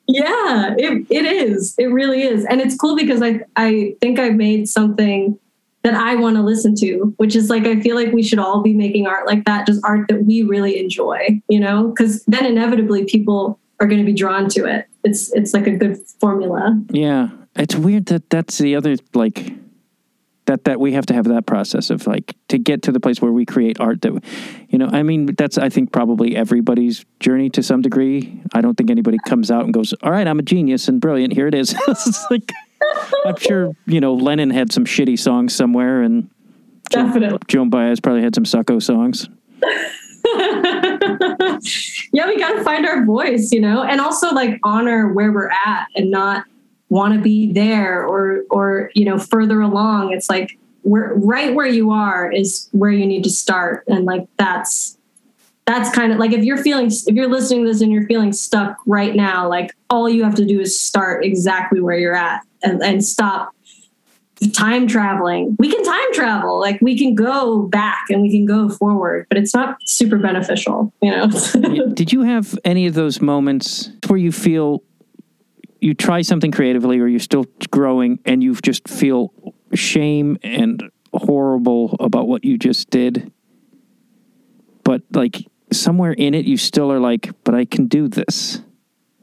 Yeah, it, it is. It really is. And it's cool because I I think I made something that I want to listen to, which is like I feel like we should all be making art like that, just art that we really enjoy, you know? Because then inevitably people are going to be drawn to it it's it's like a good formula. Yeah, it's weird that that's the other like that that we have to have that process of like to get to the place where we create art that you know i mean that's i think probably everybody's journey to some degree. I don't think anybody comes out and goes all right i'm a genius and brilliant. Here it is. It's like i'm sure you know lennon had some shitty songs somewhere and definitely. Joan baez probably had some sucko songs. Yeah, we got to find our voice, you know, and also like honor where we're at and not want to be there or or you know further along. It's like we're right where you are is where you need to start, and like that's that's kind of like if you're feeling if you're listening to this and you're feeling stuck right now, like all you have to do is start exactly where you're at and, and stop time traveling. We can time travel. Like we can go back and we can go forward, but it's not super beneficial, you know. Did you have any of those moments where you feel you try something creatively or you're still growing and you just feel shame and horrible about what you just did? But like somewhere in it you still are like, but I can do this.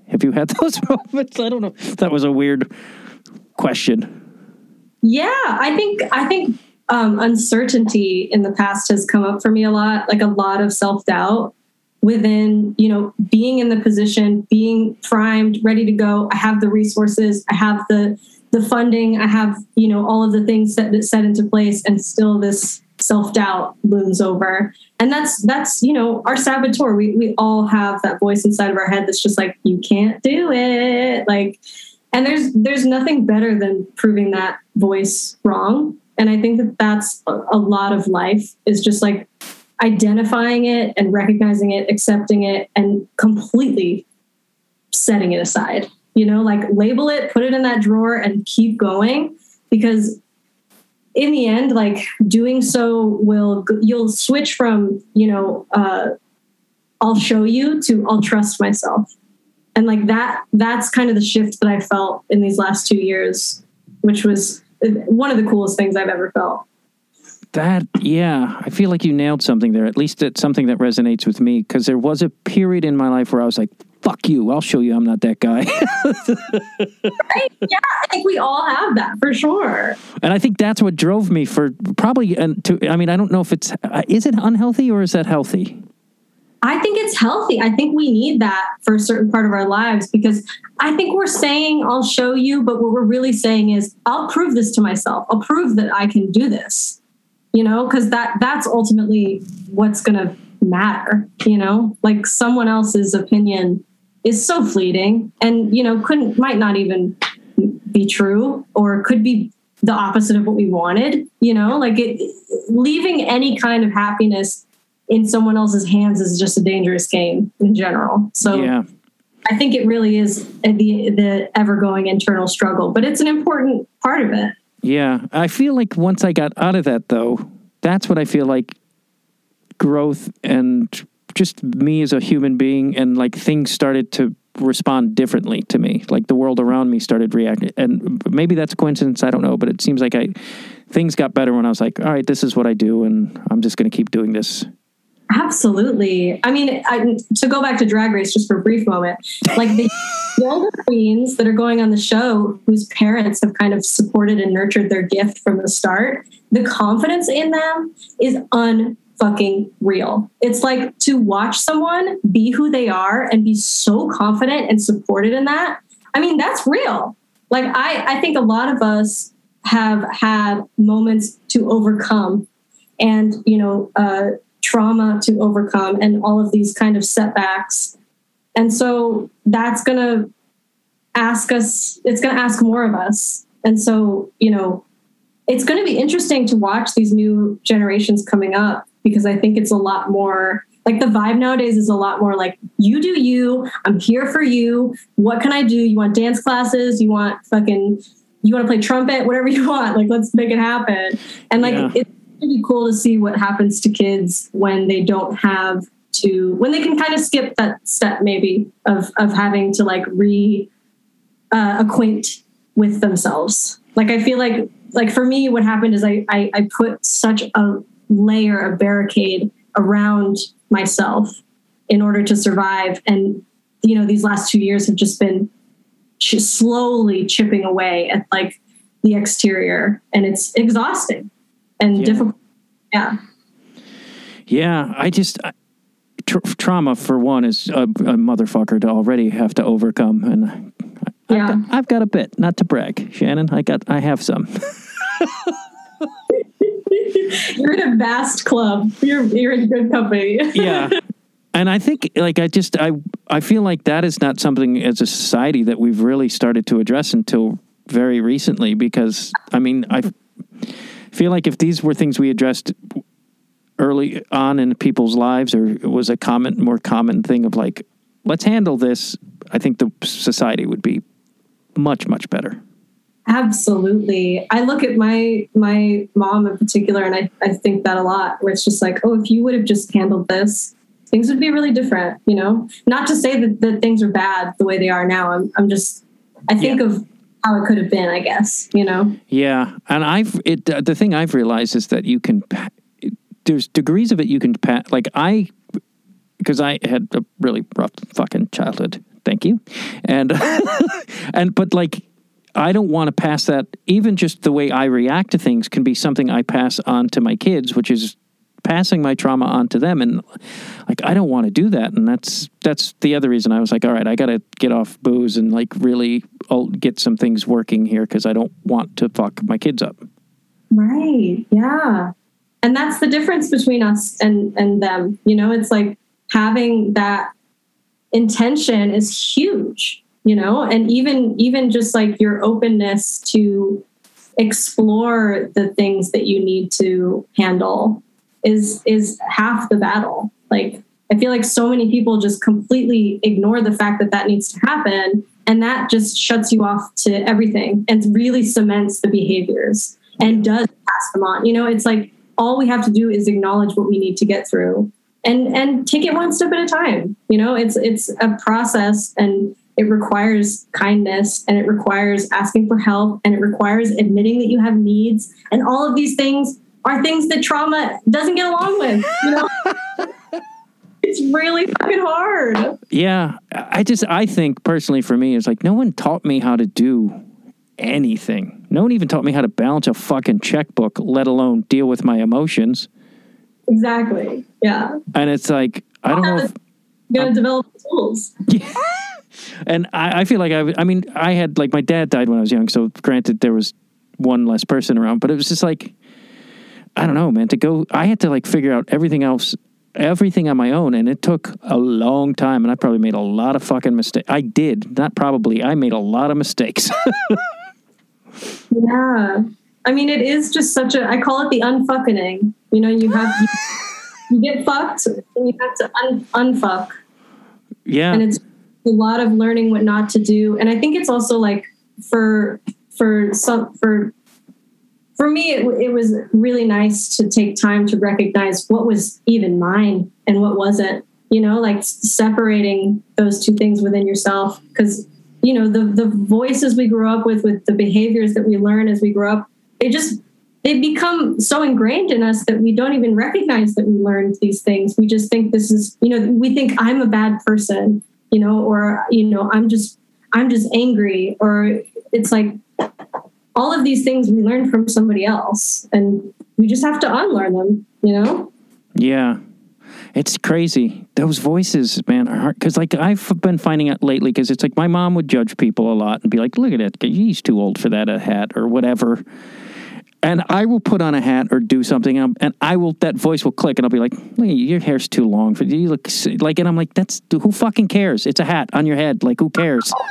Have you had those moments? I don't know. That was a weird question. Yeah, I think I think um, uncertainty in the past has come up for me a lot, like a lot of self doubt within you know being in the position, being primed, ready to go. I have the resources, I have the the funding, I have you know all of the things set set into place, and still this self doubt looms over. And that's that's you know our saboteur. We we all have that voice inside of our head that's just like you can't do it, like and there's there's nothing better than proving that voice wrong and i think that that's a lot of life is just like identifying it and recognizing it accepting it and completely setting it aside. You know, like label it, put it in that drawer, and keep going. Because in the end, like doing so will you'll switch from you know uh, I'll show you to I'll trust myself, and like that that's kind of the shift that I felt in these last two years, which was uh, one of the coolest things I've ever felt. That, yeah, I feel like you nailed something there. At least it's something that resonates with me because there was a period in my life where I was like, fuck you, I'll show you I'm not that guy. right? Yeah, I think we all have that for sure. And I think that's what drove me for probably, and to, I mean, I don't know if it's, uh, is it unhealthy or is that healthy? I think it's healthy. I think we need that for a certain part of our lives because I think we're saying, I'll show you, but what we're really saying is, I'll prove this to myself. I'll prove that I can do this you know because that that's ultimately what's going to matter you know? Like someone else's opinion is so fleeting and you know couldn't might not even be true or could be the opposite of what we wanted you know? Like it leaving any kind of happiness in someone else's hands is just a dangerous game in general. So yeah. I think it really is the the ever going internal struggle, but it's an important part of it. Yeah, I feel like once I got out of that, though, that's what I feel like growth and just me as a human being and like things started to respond differently to me. Like the world around me started reacting, and maybe that's a coincidence. I don't know, but it seems like I things got better when I was like, all right, this is what I do, and I'm just going to keep doing this. Absolutely. I mean, I, to go back to Drag Race just for a brief moment, like the older queens that are going on the show, whose parents have kind of supported and nurtured their gift from the start, the confidence in them is unfucking real. It's like to watch someone be who they are and be so confident and supported in that. I mean, that's real. Like I, I think a lot of us have had moments to overcome and you know uh, trauma to overcome and all of these kind of setbacks. And so that's going to ask us it's going to ask more of us. And so you know it's going to be interesting to watch these new generations coming up because i think it's a lot more like the vibe nowadays is a lot more like you do you. I'm here for you. What can i do? You want dance classes? You want fucking you want to play trumpet? Whatever you want. Like let's make it happen. And like yeah. it's be cool to see what happens to kids when they don't have to when they can kind of skip that step maybe of of having to like re uh, acquaint with themselves. Like i feel like like for me what happened is I, I i put such a layer of barricade around myself in order to survive. And you know these last two years have just been ch- slowly chipping away at like the exterior. And it's exhausting and yeah. difficult yeah yeah i just tra- trauma for one is a, a, motherfucker to already have to overcome, and I've, yeah. got, I've got a bit. Not to brag, Shannon. I got I have some. you're in a vast club. You're you're in good company. yeah. And I think like I just I I feel like that is not something as a society that we've really started to address until very recently because I mean I feel like if these were things we addressed early on in people's lives, or it was a common, more common thing of like, let's handle this, I think the society would be much, much better. Absolutely. I look at my my mom in particular, and I, I think that a lot, where it's just like, oh, if you would have just handled this, things would be really different, you know? Not to say that, that things are bad the way they are now. I'm I'm just I think yeah. of how it could have been, I guess, you know? Yeah. And I've it the thing I've realized is that you can there's degrees of it you can. Like I, because I had a really rough fucking childhood. Thank you, and and but like I don't want to pass that. Even just the way I react to things can be something I pass on to my kids, which is passing my trauma on to them. And like I don't want to do that. And that's that's the other reason I was like all right I got to get off booze and like really I'll get some things working here cuz I don't want to fuck my kids up. Right. Yeah. And that's the difference between us and and them. You know it's like having that intention is huge you know? And even even just like your openness to explore the things that you need to handle is is half the battle like I feel like so many people just completely ignore the fact that that needs to happen. And that just shuts you off to everything and really cements the behaviors and does pass them on. You know, it's like all we have to do is acknowledge what we need to get through and and take it one step at a time. You know, it's it's a process and it requires kindness and it requires asking for help and it requires admitting that you have needs and all of these things are things that trauma doesn't get along with you know it's really fucking hard Yeah, I just I think personally for me it's like no one taught me how to do anything. No one even taught me how to balance a fucking checkbook, let alone deal with my emotions. exactly yeah And it's like I don't know if you gotta develop tools Yeah. and I, I feel like I, I mean, I had like my dad died when I was young, so granted there was one less person around, but it was just like, I don't know, man. To go, I had to like figure out everything else, everything on my own, and it took a long time, and I probably made a lot of fucking mistakes. I did, not probably. I made a lot of mistakes. yeah i mean it is just such a i call it the unfucking you know you have you, you get fucked and you have to un, unfuck yeah, and it's a lot of learning what not to do and i think it's also like for for some for for me it, it was really nice to take time to recognize what was even mine and what wasn't you know like separating those two things within yourself. Because you know the the voices we grew up with with the behaviors that we learn as we grow up they just they become so ingrained in us that we don't even recognize that we learned these things. We just think this is you know we think i'm a bad person you know or you know i'm just i'm just angry or it's like all of these things we learned from somebody else and we just have to unlearn them you know yeah. It's crazy. Those voices, man, are hard. Because, like, I've been finding out lately, because it's like my mom would judge people a lot and be like, look at it. He's too old for that hat or whatever. And I will put on a hat or do something, um, and I will, that voice will click, and I'll be like, your hair's too long for you. Look, like, and I'm like, that's, who fucking cares? It's a hat on your head. Like, who cares?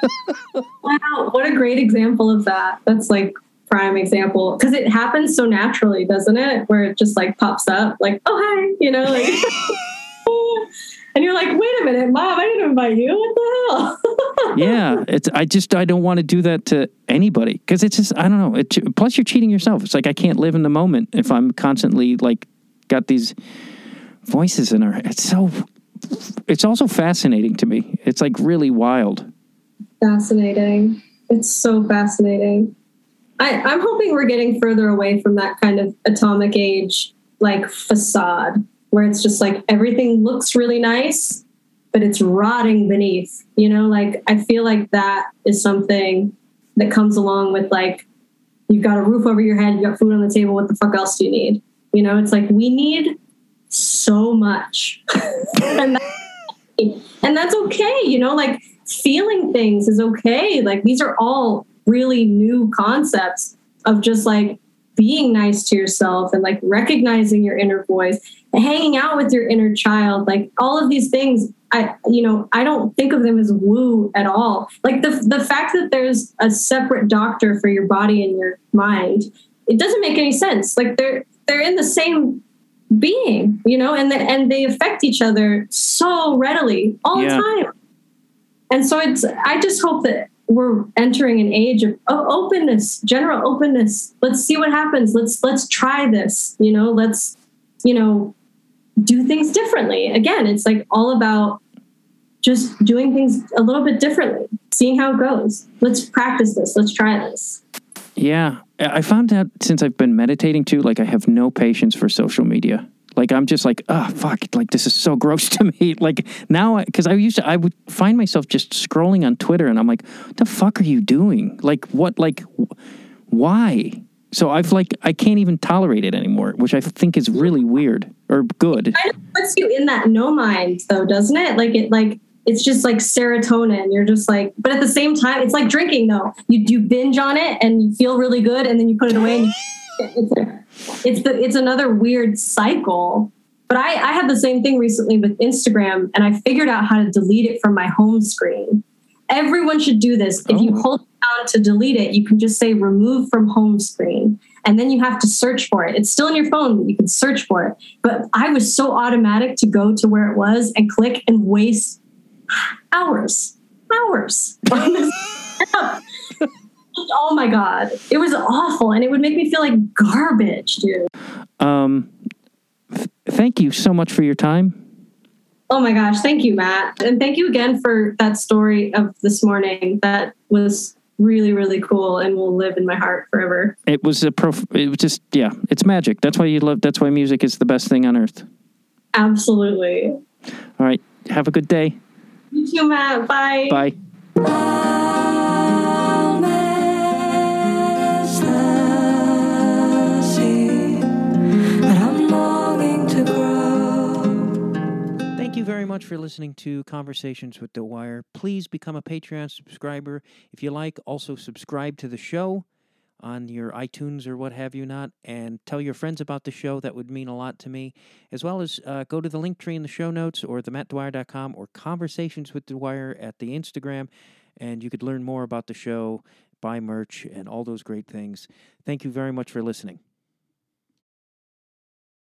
wow what a great example of that that's like prime example because it happens so naturally doesn't it where it just like pops up like oh hi you know like and you're like wait a minute mom i didn't invite you what the hell yeah. It's, I just, I don't want to do that to anybody because it's just, I don't know. It, plus, you're cheating yourself. It's like, I can't live in the moment if I'm constantly like, got these voices in our It's so, it's also fascinating to me. It's like really wild. fascinating it's so fascinating I, i'm hoping we're getting further away from that kind of atomic age like facade where it's just like everything looks really nice but it's rotting beneath you know? Like i feel like that is something that comes along with like you've got a roof over your head you got food on the table what the fuck else do you need? You know it's like we need so much. And, and that's okay you know? Like feeling things is okay. Like these are all really new concepts of just like being nice to yourself and like recognizing your inner voice hanging out with your inner child like all of these things i you know i don't think of them as woo at all. Like the the fact that there's a separate doctor for your body and your mind it doesn't make any sense. Like they're they're in the same being you know and the, and they affect each other so readily all Yeah. the time. And so it's i just hope that we're entering an age of oh, openness general openness. Let's see what happens. Let's let's try this you know let's you know do things differently again it's like all about just doing things a little bit differently seeing how it goes let's practice this let's try this Yeah. I found out since I've been meditating too, like I have no patience for social media. Like I'm just like, oh fuck, like this is so gross to me. Like now, because I used to, I would find myself just scrolling on Twitter, and I'm like, what the fuck are you doing? Like what? Like why? So I've like, I can't even tolerate it anymore, which I think is really weird or good. kind of puts you in that no mind though doesn't it? Like it like it's just like serotonin. You're just like but at the same time it's like drinking though. You do binge on it and you feel really good and then you put it away and you, it's, it's the it's another weird cycle. But I, I had the same thing recently with instagram and i figured out how to delete it from my home screen everyone should do this if you Oh. hold down to delete it you can just say remove from home screen and then you have to search for it. It's still in your phone. You can search for it. But I was so automatic to go to where it was and click and waste hours, hours. oh my God. It was awful. And it would make me feel like garbage, dude. Um, th- thank you so much for your time. Oh my gosh. Thank you, Matt. And thank you again for that story of this morning. That was really really cool and will live in my heart forever It was a prof. It was just yeah. It's magic. That's why you love. That's why music is the best thing on earth. absolutely All right. Have a good day. you too matt bye Bye. You very much for listening to Conversations with The Dwyer. Please become a Patreon subscriber if you like. Also, subscribe to the show on your iTunes or what have you not, and tell your friends about the show. That would mean a lot to me. As well as uh, go to the link tree in the show notes or themattdwyer.com or Conversations with The Dwyer at the Instagram, and you could learn more about the show, buy merch, and all those great things. Thank you very much for listening.